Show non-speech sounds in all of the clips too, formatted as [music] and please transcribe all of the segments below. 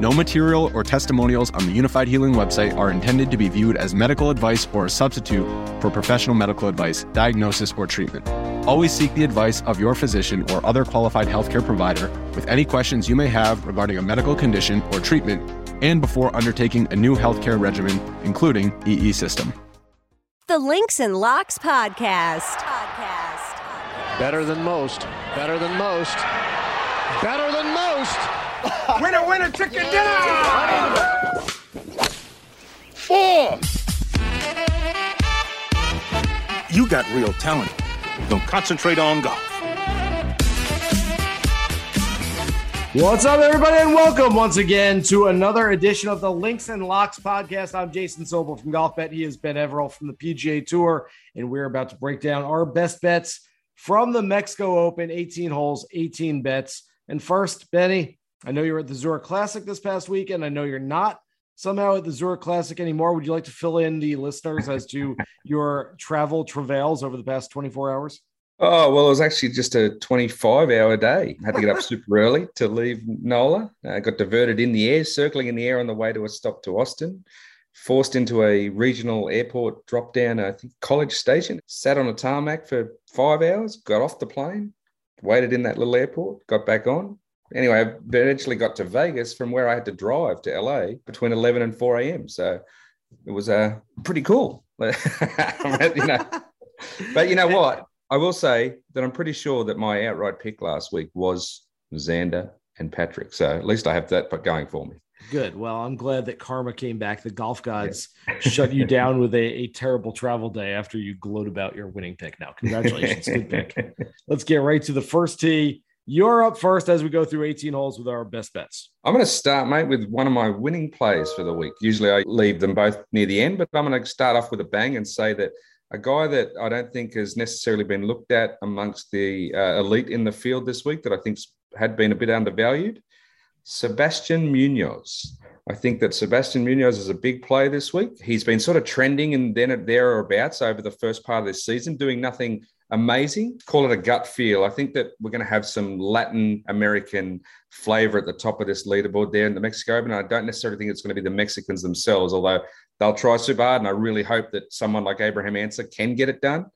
No material or testimonials on the Unifyd Healing website are intended to be viewed as medical advice or a substitute for professional medical advice, diagnosis, or treatment. Always seek the advice of your physician or other qualified healthcare provider with any questions you may have regarding a medical condition or treatment and before undertaking a new healthcare regimen, including EE system. The Links and Locks Podcast. Podcast. Better than most. Better than most. Better than most. [laughs] winner, winner, chicken dinner! Four! You got real talent. Don't concentrate on golf. What's up, everybody, and welcome once again to another edition of the Links and Locks podcast. I'm Jason Sobel from GolfBet. He is Ben Everill from the PGA Tour, and we're about to break down our best bets from the Mexico Open 18 holes, 18 bets. And first, Benny, I know you were at the Zurich Classic this past weekend. I know you're not somehow at the Zurich Classic anymore. Would you like to fill in the listeners as to [laughs] your travel travails over the past 24 hours? Oh, well, it was actually just a 25 hour day. I had to get up [laughs] super early to leave NOLA. I got diverted in the air, circling in the air on the way to a stop to Austin. Forced into a regional airport drop down, I think, college station. Sat on a tarmac for five hours, got off the plane, waited in that little airport, got back on. Anyway, I eventually got to Vegas from where I had to drive to LA between 11 and 4 a.m. So it was uh, pretty cool. [laughs] you know. But you know what? I will say that I'm pretty sure that my outright pick last week was Xander and Patrick. So at least I have that going for me. Good. Well, I'm glad that karma came back. The golf gods yeah. shut you [laughs] down with a, a, terrible travel day after you gloat about your winning pick. Now, congratulations. Good pick. [laughs] Let's get right to the first tee. You're up first as we go through 18 holes with our best bets. I'm going to start, mate, with one of my winning plays for the week. Usually I leave them both near the end, but I'm going to start off with a bang and say that a guy that I don't think has necessarily been looked at amongst the uh, elite in the field this week that I think had been a bit undervalued, Sebastian Munoz. I think that Sebastian Munoz is a big play this week. He's been sort of trending and then there or abouts over the first part of this season, doing nothing amazing. Call it a gut feel. I think that we're going to have some Latin American flavor at the top of this leaderboard there in the Mexico Open. I don't necessarily think it's going to be the Mexicans themselves, although they'll try super hard. And I really hope that someone like Abraham Ancer can get it done.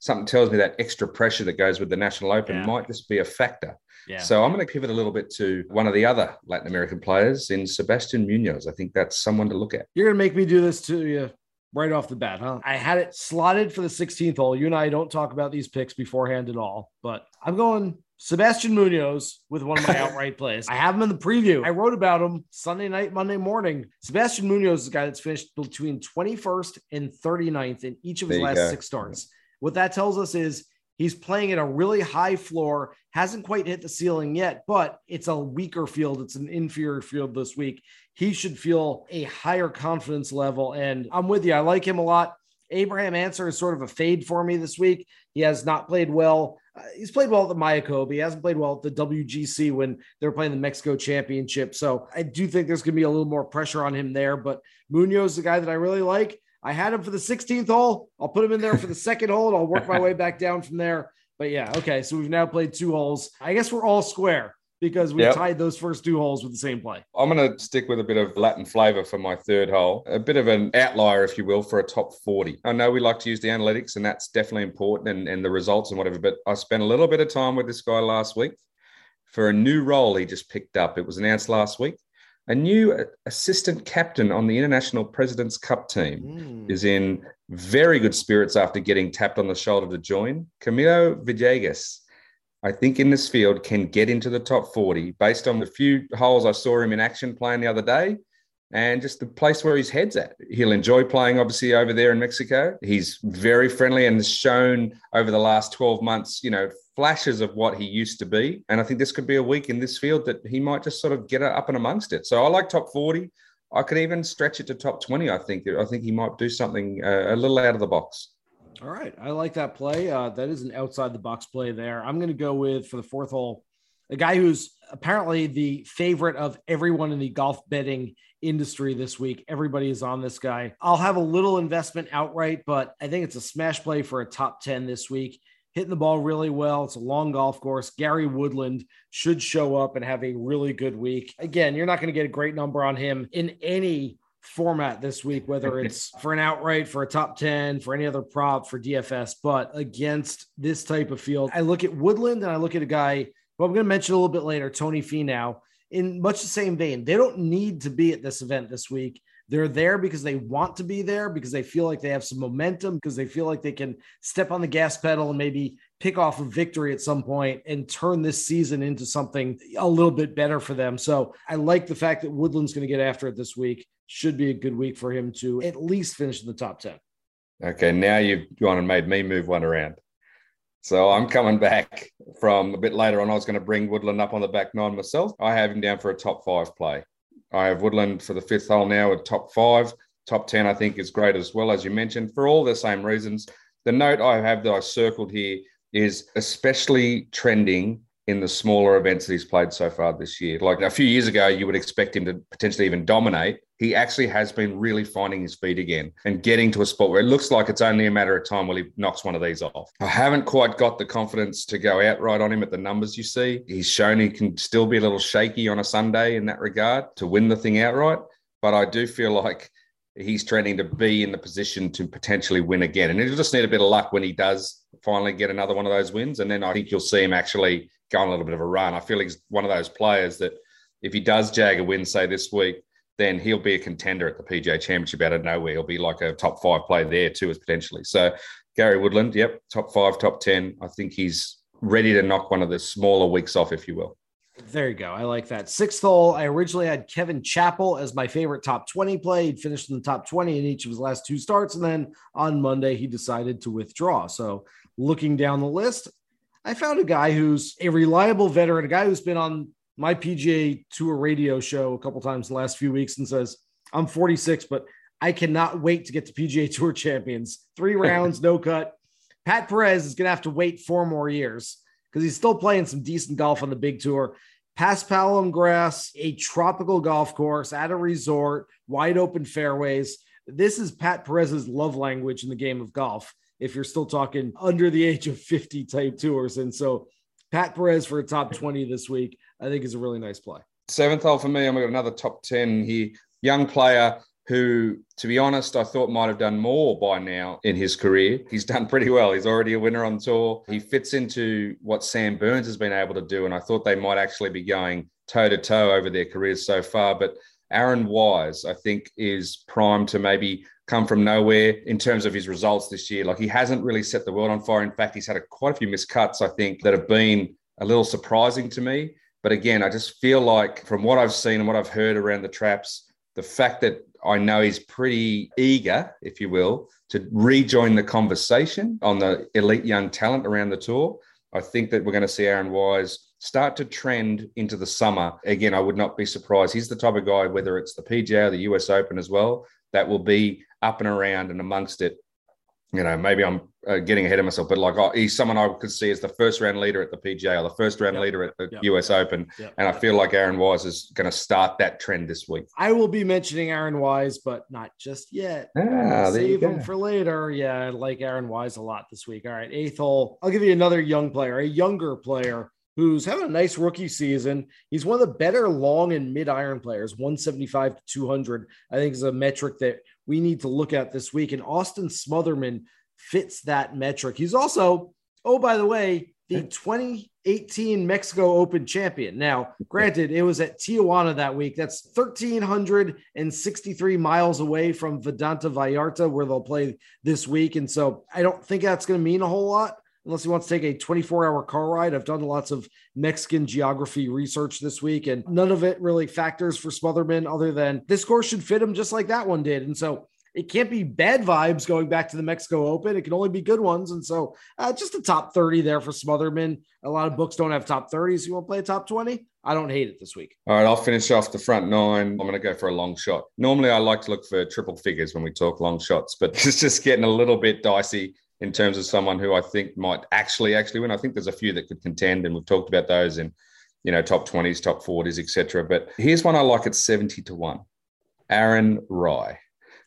Something tells me that extra pressure that goes with the National Open yeah. might just be a factor. Yeah. So I'm going to pivot a little bit to one of the other Latin American players in Sebastian Munoz. I think that's someone to look at. You're going to make me do this to you right off the bat, huh? I had it slotted for the 16th hole. You and I don't talk about these picks beforehand at all, but I'm going Sebastian Munoz with one of my [laughs] outright plays. I have him in the preview. I wrote about him Sunday night, Monday morning. Sebastian Munoz is a guy that's finished between 21st and 39th in each of his last go. six starts. What that tells us is he's playing at a really high floor, hasn't quite hit the ceiling yet, but it's a weaker field. It's an inferior field this week he should feel a higher confidence level. And I'm with you. I like him a lot. Abraham Ancer is sort of a fade for me this week. He has not played well. Uh, he's played well at the Mayakoba. He hasn't played well at the WGC when they're playing the Mexico Championship. So I do think there's going to be a little more pressure on him there. But Munoz is a guy that I really like. I had him for the 16th hole. I'll put him in there for the [laughs] second hole and I'll work my way back down from there. But yeah, okay. So we've now played two holes. I guess we're all square because we yep. tied those first two holes with the same play. I'm going to stick with a bit of Latin flavor for my third hole, a bit of an outlier, if you will, for a top 40. I know we like to use the analytics, and that's definitely important and, and the results and whatever, but I spent a little bit of time with this guy last week for a new role he just picked up. It was announced last week. A new assistant captain on the International Presidents Cup team mm. is in very good spirits after getting tapped on the shoulder to join. Camilo Villegas I think in this field can get into the top 40 based on the few holes I saw him in action playing the other day and just the place where his head's at. He'll enjoy playing, obviously, over there in Mexico. He's very friendly and has shown over the last 12 months, you know, flashes of what he used to be. And I think this could be a week in this field that he might just sort of get up and amongst it. So I like top 40. I could even stretch it to top 20. I think I think he might do something uh, a little out of the box. All right. I like that play. Uh, that is an outside the box play there. I'm going to go with for the fourth hole, a guy who's apparently the favorite of everyone in the golf betting industry this week. Everybody is on this guy. I'll have a little investment outright, but I think it's a smash play for a top 10 this week. Hitting the ball really well. It's a long golf course. Gary Woodland should show up and have a really good week. Again, you're not going to get a great number on him in any format this week, whether [laughs] it's for an outright, for a top 10, for any other prop, for DFS. But against this type of field, I look at Woodland and I look at a guy I'm going to mention a little bit later, Tony Finau, in much the same vein. They don't need to be at this event this week. They're there because they want to be there, because they feel like they have some momentum, because they feel like they can step on the gas pedal and maybe pick off a victory at some point and turn this season into something a little bit better for them. So I like the fact that Woodland's going to get after it this week should be a good week for him to at least finish in the top 10. Okay, now you've gone and made me move one around. So I'm coming back from a bit later on. I was going to bring Woodland up on the back nine myself. I have him down for a top five play. I have Woodland for the fifth hole now at top five. Top 10, I think, is great as well, as you mentioned, for all the same reasons. The note I have that I circled here is especially trending in the smaller events that he's played so far this year. Like a few years ago, you would expect him to potentially even dominate. He actually has been really finding his feet again and getting to a spot where it looks like it's only a matter of time while he knocks one of these off. I haven't quite got the confidence to go outright on him at the numbers you see. He's shown he can still be a little shaky on a Sunday in that regard to win the thing outright. But I do feel like he's trending to be in the position to potentially win again. And he'll just need a bit of luck when he does finally get another one of those wins. And then I think you'll see him actually go on a little bit of a run. I feel he's one of those players that if he does jag a win, say this week, then he'll be a contender at the PGA Championship out of nowhere. He'll be like a top five player there too, as potentially. So Gary Woodland, yep, top five, top ten. I think he's ready to knock one of the smaller weeks off, if you will. There you go. I like that. Sixth hole, I originally had Kevin Chappell as my favorite top 20 play. He'd finished in the top 20 in each of his last two starts. And then on Monday, he decided to withdraw. So looking down the list, I found a guy who's a reliable veteran, a guy who's been on my PGA Tour radio show a couple times the last few weeks and says, I'm 46, but I cannot wait to get to PGA [laughs] Tour champions. Three rounds, no cut. Pat Perez is going to have to wait four more years because he's still playing some decent golf on the big tour. Past Paspalum grass, a tropical golf course at a resort, wide open fairways. This is Pat Perez's love language in the game of golf if you're still talking under the age of 50 type tours. And so Pat Perez for a top 20 this week, I think is a really nice play. Seventh hole for me, I'm got another top 10 here. Young player who, to be honest, I thought might have done more by now in his career. He's done pretty well. He's already a winner on tour. He fits into what Sam Burns has been able to do. And I thought they might actually be going toe to toe over their careers so far. But Aaron Wise, I think, is primed to maybe come from nowhere in terms of his results this year. Like he hasn't really set the world on fire. In fact, he's had a, quite a few miscuts, I think, that have been a little surprising to me. But again, I just feel like from what I've seen and what I've heard around the traps, the fact that I know he's pretty eager, if you will, to rejoin the conversation on the elite young talent around the tour. I think that we're going to see Aaron Wise start to trend into the summer. Again, I would not be surprised. He's the type of guy, whether it's the PGA or the US Open as well, that will be up and around and amongst it. You know, maybe I'm uh, getting ahead of myself, but like oh, he's someone I could see as the first round leader at the PGA or the first round yep. leader at the yep. US Open. Yep. And I feel like Aaron Wise is going to start that trend this week. I will be mentioning Aaron Wise, but not just yet. Ah, Save him for later. Yeah, I like Aaron Wise a lot this week. All right, eighth hole. I'll give you another young player, a younger player who's having a nice rookie season. He's one of the better long and mid iron players, 175 to 200. I think is a metric that we need to look at this week. And Austin Smotherman fits that metric. He's also, oh, by the way, the 2018 Mexico Open champion. Now, granted, it was at Tijuana that week. That's 1,363 miles away from Vidanta Vallarta, where they'll play this week. And so I don't think that's going to mean a whole lot. Unless he wants to take a 24 hour car ride. I've done lots of Mexican geography research this week, and none of it really factors for Smotherman other than this course should fit him just like that one did. And so it can't be bad vibes going back to the Mexico Open. It can only be good ones. And so uh, just a top 30 there for Smotherman. A lot of books don't have top 30s. You want to play a top 20? I don't hate it this week. All right, I'll finish off the front nine. I'm going to go for a long shot. Normally, I like to look for triple figures when we talk long shots, but [laughs] it's just getting a little bit dicey in terms of someone who I think might actually actually win. I think there's a few that could contend, and we've talked about those in you know top 20s, top 40s, etc. But here's one I like at 70 to one. Aaron Rai,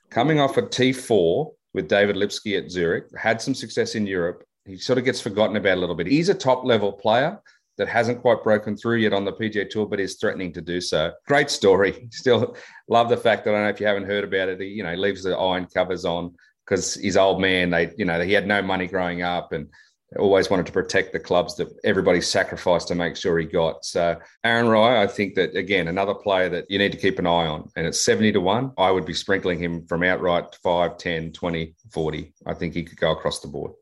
coming off a T4 with David Lipsky at Zurich, had some success in Europe. He sort of gets forgotten about a little bit. He's a top level player that hasn't quite broken through yet on the PGA Tour, but is threatening to do so. Great story. [laughs] Still love the fact that I don't know if you haven't heard about it. He, you know, leaves the iron covers on because his old man, they, you know, he had no money growing up and always wanted to protect the clubs that everybody sacrificed to make sure he got. So Aaron Rai, I think that again, another player that you need to keep an eye on. And it's 70 to 1. I would be sprinkling him from outright 5, 10, 20, 40. I think he could go across the board.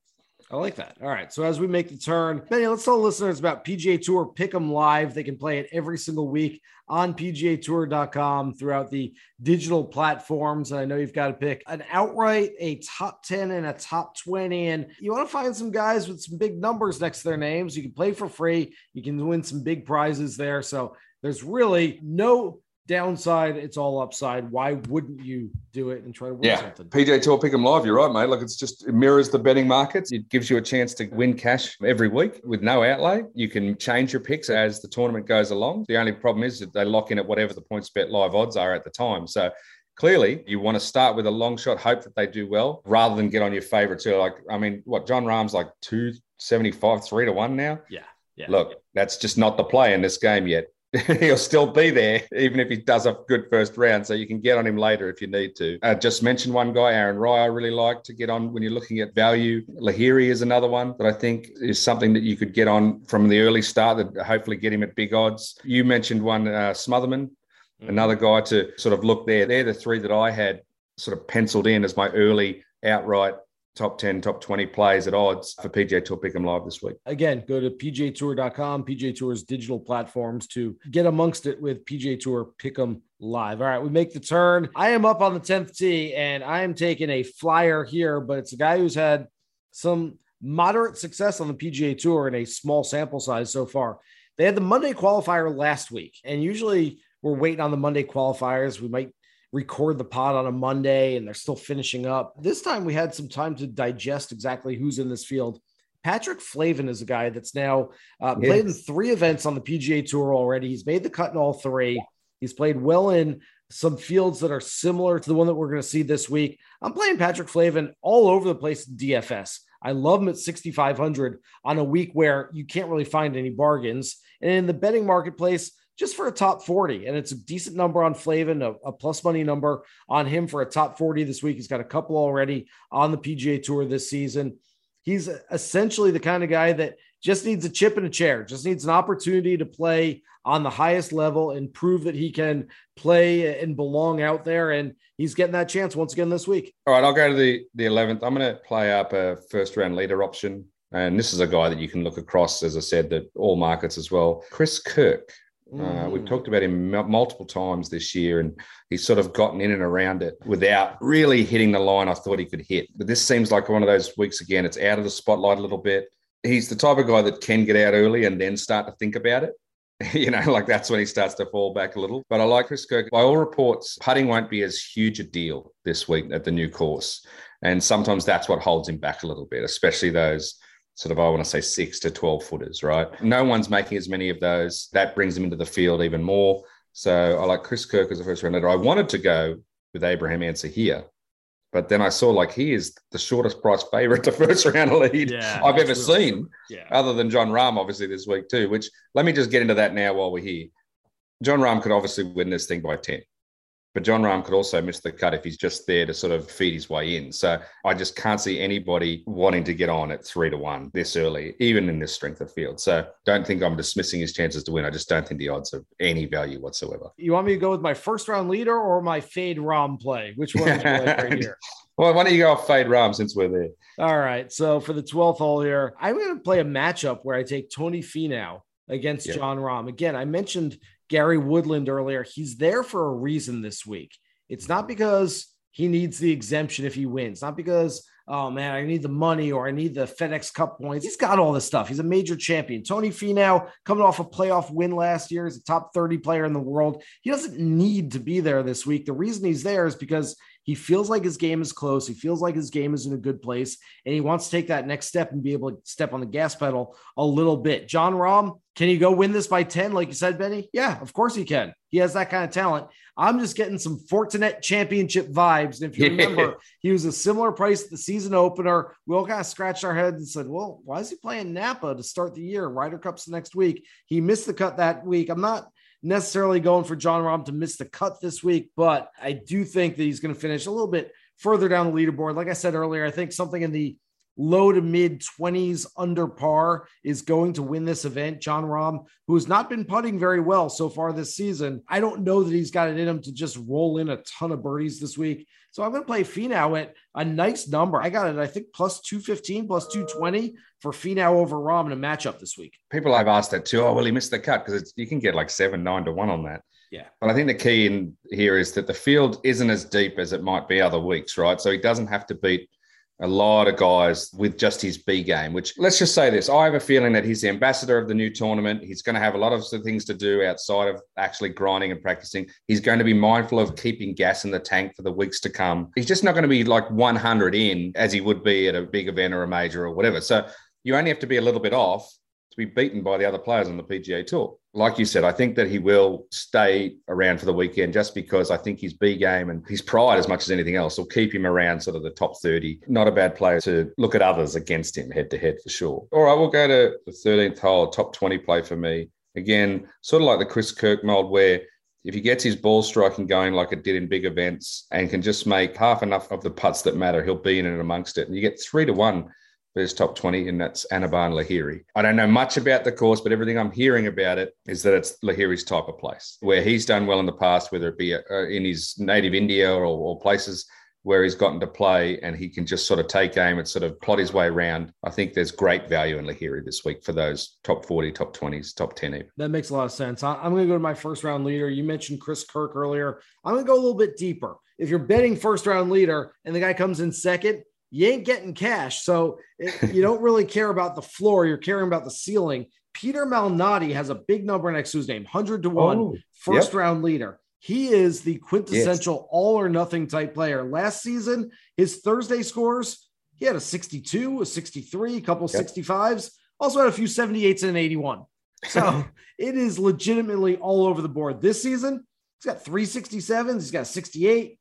I like that. All right. So as we make the turn, Benny, let's tell listeners about PGA Tour Pick 'em Live. They can play it every single week on PGAtour.com throughout the digital platforms. And I know you've got to pick an outright, a top 10, and a top 20. And you want to find some guys with some big numbers next to their names. You can play for free. You can win some big prizes there. So there's really no downside, it's all upside. Why wouldn't you do it and try to win yeah. something? PGA Tour Pick 'em Live, you're right, mate. Look, it's just it mirrors the betting markets. It gives you a chance to win cash every week with no outlay. You can change your picks as the tournament goes along. The only problem is that they lock in at whatever the PointsBet live odds are at the time. So clearly you want to start with a long shot, hope that they do well, rather than get on your favorites. So like, I mean, what Jon Rahm's like 275, three to one now. Yeah. Yeah. Look, that's just not the play in this game yet. [laughs] he'll still be there, even if he does a good first round. So you can get on him later if you need to. I just mentioned one guy, Aaron Rai, I really like to get on when you're looking at value. Lahiri is another one that I think is something that you could get on from the early start that hopefully get him at big odds. You mentioned one, uh, Smotherman, mm-hmm. another guy to sort of look there. They're the three that I had sort of penciled in as my early outright top 10, top 20 plays at odds for PGA Tour Pick 'em Live this week. Again, go to pgatour.com, PGA Tour's digital platforms to get amongst it with PGA Tour Pick 'em Live. All right, we make the turn. I am up on the 10th tee and I am taking a flyer here, but it's a guy who's had some moderate success on the PGA Tour in a small sample size so far. They had the Monday qualifier last week, and usually we're waiting on the Monday qualifiers. We might record the pod on a Monday and they're still finishing up. This time we had some time to digest exactly who's in this field. Patrick Flavin is a guy that's now uh, yes. played in three events on the PGA Tour already. He's made the cut in all three. He's played well in some fields that are similar to the one that we're going to see this week. I'm playing Patrick Flavin all over the place in DFS. I love him at 6,500 on a week where you can't really find any bargains. And in the betting marketplace, just for a top 40. And it's a decent number on Flavin, a, a, plus money number on him for a top 40 this week. He's got a couple already on the PGA Tour this season. He's essentially the kind of guy that just needs a chip in a chair, just needs an opportunity to play on the highest level and prove that he can play and belong out there. And he's getting that chance once again this week. All right, I'll go to the, the 11th. I'm going to play up a first round leader option. And this is a guy that you can look across, as I said, that all markets as well. Chris Kirk uh, we've mm. talked about him m- multiple times this year, and he's sort of gotten in and around it without really hitting the line I thought he could hit. But this seems like one of those weeks again. It's out of the spotlight a little bit. He's the type of guy that can get out early and then start to think about it. [laughs] you know, like that's when he starts to fall back a little. But I like Chris Kirk. By all reports, putting won't be as huge a deal this week at the new course. And sometimes that's what holds him back a little bit, especially those sort of, I want to say six to 12 footers, right? No one's making as many of those. That brings them into the field even more. So I like Chris Kirk as a first round leader. I wanted to go with Abraham Ancer here, but then I saw like he is the shortest price favorite to first round lead yeah, [laughs] I've ever really seen, yeah. other than Jon Rahm, obviously, this week too, which let me just get into that now while we're here. Jon Rahm could obviously win this thing by 10. But Jon Rahm could also miss the cut if he's just there to sort of feed his way in. So I just can't see anybody wanting to get on at three to one this early, even in this strength of field. So don't think I'm dismissing his chances to win. I just don't think the odds have any value whatsoever. You want me to go with my first round leader or my fade Rahm play? Which one like right here? [laughs] Well, why don't you go off Fade Rahm since we're there? All right. So for the 12th hole here, I'm going to play a matchup where I take Tony Finau against Yeah. Jon Rahm. Again, I mentioned Gary Woodland earlier. He's there for a reason this week. It's not because he needs the exemption if he wins, not because, oh man, I need the money or I need the FedEx Cup points. He's got all this stuff. He's a major champion. Tony Finau coming off a playoff win last year, is a top 30 player in the world. He doesn't need to be there this week. The reason he's there is because he feels like his game is close. He feels like his game is in a good place, and he wants to take that next step and be able to step on the gas pedal a little bit. Jon Rahm, can he go win this by 10, like you said, Benny? Yeah, of course he can. He has that kind of talent. I'm just getting some Fortinet championship vibes. And if you remember, [laughs] he was a similar price at the season opener. We all kind of scratched our heads and said, well, why is he playing Napa to start the year? Ryder Cup's the next week. He missed the cut that week. I'm not necessarily going for Jon Rahm to miss the cut this week, but I do think that he's going to finish a little bit further down the leaderboard. Like I said earlier, I think something in the low to mid 20s under par is going to win this event. Jon Rahm, who has not been putting very well so far this season, I don't know that he's got it in him to just roll in a ton of birdies this week. So I'm going to play Finau at a nice number. I got it, I think, plus 215, plus 220 for Finau over Rahm in a matchup this week. People I've asked that too. Oh, well, he missed the cut because you can get like seven, nine to one on that. Yeah. But I think the key in here is that the field isn't as deep as it might be other weeks, right? So he doesn't have to beat a lot of guys with just his B game, which let's just say this. I have a feeling that he's the ambassador of the new tournament. He's going to have a lot of things to do outside of actually grinding and practicing. He's going to be mindful of keeping gas in the tank for the weeks to come. He's just not going to be like 100 in as he would be at a big event or a major or whatever. So you only have to be a little bit off to be beaten by the other players on the PGA Tour. Like you said, I think that he will stay around for the weekend just because I think his B game and his pride, as much as anything else, will keep him around sort of the top 30. Not a bad player to look at others against him head to head for sure. All right, we'll go to the 13th hole, top 20 play for me. Again, sort of like the Chris Kirk mold where if he gets his ball striking going like it did in big events and can just make half enough of the putts that matter, he'll be in and amongst it. And you get three to one for his top 20, and that's Anirban Lahiri. I don't know much about the course, but everything I'm hearing about it is that it's Lahiri's type of place where he's done well in the past, whether it be uh, in his native India or, or places where he's gotten to play and he can just sort of take aim and sort of plot his way around. I think there's great value in Lahiri this week for those top 40, top 20s, top 10 even. That makes a lot of sense. I'm going to go to my first round leader. You mentioned Chris Kirk earlier. I'm going to go a little bit deeper. If you're betting first round leader and the guy comes in second, you ain't getting cash. So it, you [laughs] don't really care about the floor. You're caring about the ceiling. Peter Malnati has a big number next to his name, 100 to 1, Oh, first yep. round leader. He is the quintessential all or nothing type player. Last season, his Thursday scores, he had a 62, a 63, a couple Yep. 65s, also had a few 78s and an 81. So [laughs] it is legitimately all over the board. This season, he's got three 67s, he's got 68,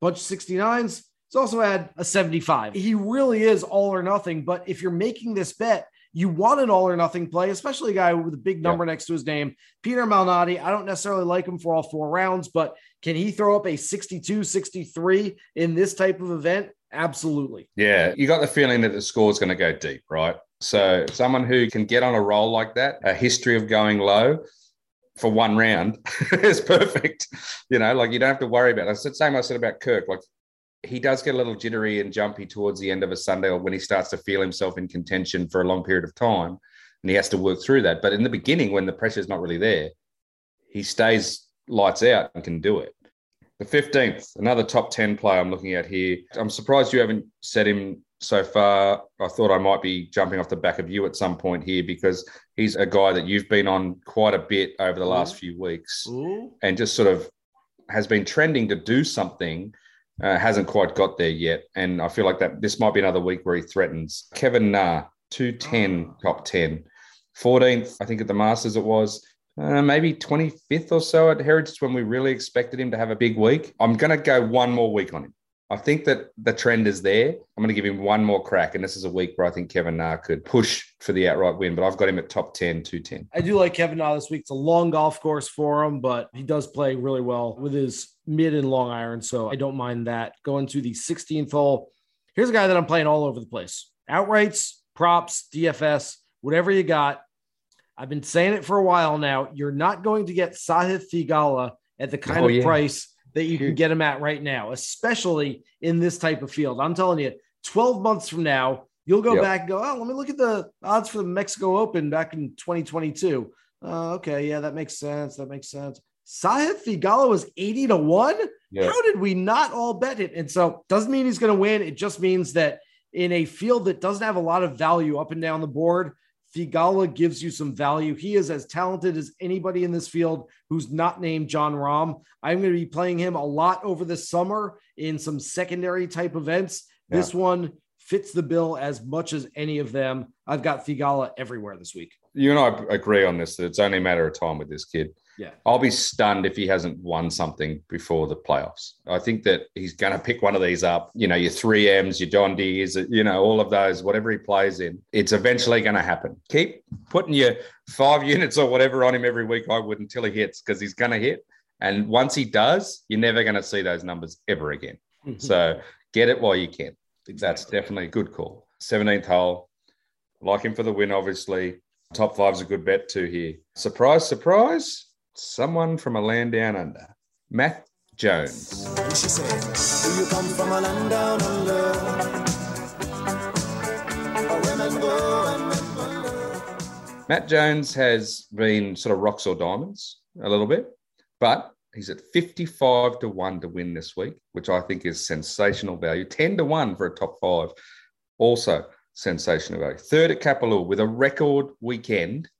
bunch of 69s. He's also had a 75. He really is all or nothing. But if you're making this bet, you want an all or nothing play, especially a guy with a big number next to his name. Peter Malnati, I don't necessarily like him for all four rounds, but can he throw up a 62 63 in this type of event? Absolutely. Yeah, you got the feeling that the score is going to go deep, right? So someone who can get on a roll like that, a history of going low for one round [laughs] is perfect. You know, like you don't have to worry about it. It's the same I said about Kirk. Like he does get a little jittery and jumpy towards the end of a Sunday or when he starts to feel himself in contention for a long period of time. And he has to work through that. But in the beginning, when the pressure's not really there, he stays lights out and can do it. The 15th, another top 10 player I'm looking at here. I'm surprised you haven't said him so far. I thought I might be jumping off the back of you at some point here because he's a guy that you've been on quite a bit over the last few weeks Ooh. and just sort of has been trending to do something. Uh, hasn't quite got there yet. And I feel like that this might be another week where he threatens. Kevin Na, 210, top 10. 14th, I think at the Masters it was. Uh, maybe 25th or so at Heritage when we really expected him to have a big week. I'm going to go one more week on him. I think that the trend is there. I'm going to give him one more crack. And this is a week where I think Kevin Na could push for the outright win, but I've got him at top 10, 210. I do like Kevin Na this week. It's a long golf course for him, but he does play really well with his mid and long iron. So I don't mind that. Going to the 16th hole. Here's a guy that I'm playing all over the place outrights, props, DFS, whatever you got. I've been saying it for a while now. You're not going to get Sahith Theegala at the kind Oh, of yeah. price that you can get him at right now, especially in this type of field. I'm telling you, 12 months from now, you'll go Yep. back and go, oh, let me look at the odds for the Mexico Open back in 2022. Uh, okay, yeah, that makes sense. That makes sense. Sahith Theegala was 80 to 1. Yeah. How did we not all bet it? And so doesn't mean he's going to win. It just means that in a field that doesn't have a lot of value up and down the board, Theegala gives you some value. He is as talented as anybody in this field who's not named Jon Rahm. I'm going to be playing him a lot over the summer in some secondary type events. This one fits the bill as much as any of them. I've got Theegala everywhere this week. You and I agree on this that it's only a matter of time with this kid. Yeah. I'll be stunned if he hasn't won something before the playoffs. I think that he's going to pick one of these up. You know, your 3Ms, your John Deere's, you know, all of those, whatever he plays in, it's eventually going to happen. Keep putting your five [laughs] units or whatever on him every week. I would until he hits because he's going to hit. And once he does, you're never going to see those numbers ever again. Mm-hmm. So get it while you can. That's definitely a good call. 17th hole. Like him for the win, obviously. Top five's a good bet too here. Surprise, surprise. Someone from a land down under. Matt Jones. And she Do you come from a land down under? Where women go and men wonder. Matt Jones has been sort of rocks or diamonds a little bit, but he's at 55 to 1 to win this week, which I think is sensational value. 10 to 1 for a top five. Also sensational value. Third at Kapalua with a record weekend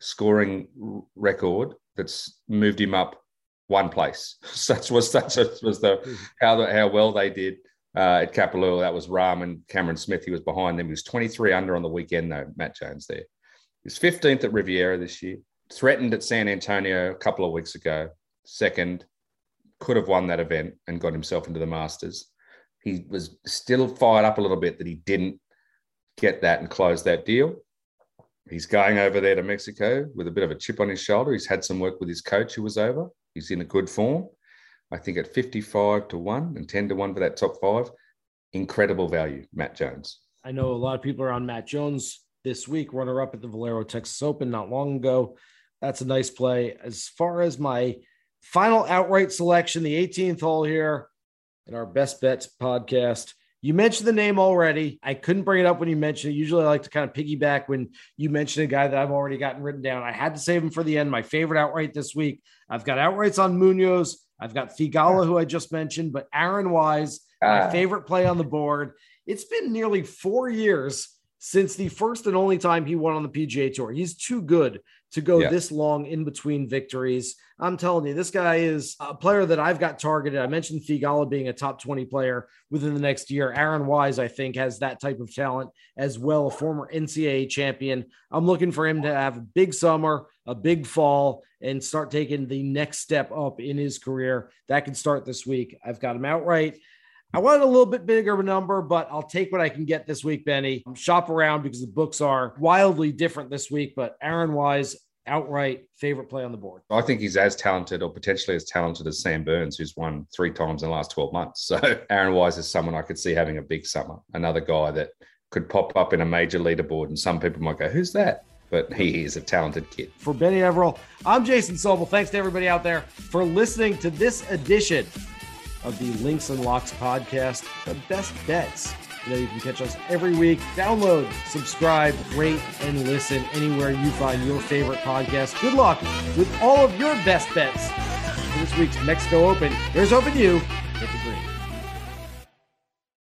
scoring record that's moved him up one place. Such was such was the how how well they did uh, at Kapalua. That was Rahm and Cameron Smith. He was behind them. He was 23 under on the weekend though. Matt Jones there. He was 15th at Riviera this year. Threatened at San Antonio a couple of weeks ago. Second, could have won that event and got himself into the Masters. He was still fired up a little bit that he didn't get that and close that deal. He's going over there to Mexico with a bit of a chip on his shoulder. He's had some work with his coach who was over. He's in a good form. I think at 55 to 1 and 10 to 1 for that top five, incredible value, Matt Jones. I know a lot of people are on Matt Jones this week, runner up at the Valero Texas Open not long ago. That's a nice play. As far as my final outright selection, the 18th hole here in our best bets podcast. You mentioned the name already. I couldn't bring it up when you mentioned it. Usually I like to kind of piggyback when you mention a guy that I've already gotten written down. I had to save him for the end. My favorite outright this week. I've got outrights on Munoz. I've got Theegala, who I just mentioned, but Aaron Wise, my Ah. favorite play on the board. It's been nearly four years since the first and only time he won on the PGA Tour. He's too good to go Yeah. this long in between victories. I'm telling you, this guy is a player that I've got targeted. I mentioned Theegala being a top 20 player within the next year. Aaron Wise, I think, has that type of talent as well, a former NCAA champion. I'm looking for him to have a big summer, a big fall, and start taking the next step up in his career. That can start this week. I've got him outright. I wanted a little bit bigger of a number, but I'll take what I can get this week, Benny. Shop around because the books are wildly different this week, but Aaron Wise, outright favorite play on the board. I think he's as talented or potentially as talented as Sam Burns, who's won three times in the last 12 months. So [laughs] Aaron Wise is someone I could see having a big summer, another guy that could pop up in a major leaderboard. And some people might go, who's that? But he is a talented kid. For Benny Everill, I'm Jason Sobel. Thanks to everybody out there for listening to this edition of the Links and Locks podcast, the best bets. You know, you can catch us every week. Download, subscribe, rate, and listen anywhere you find your favorite podcast. Good luck with all of your best bets for this week's Mexico Open. Here's hoping you.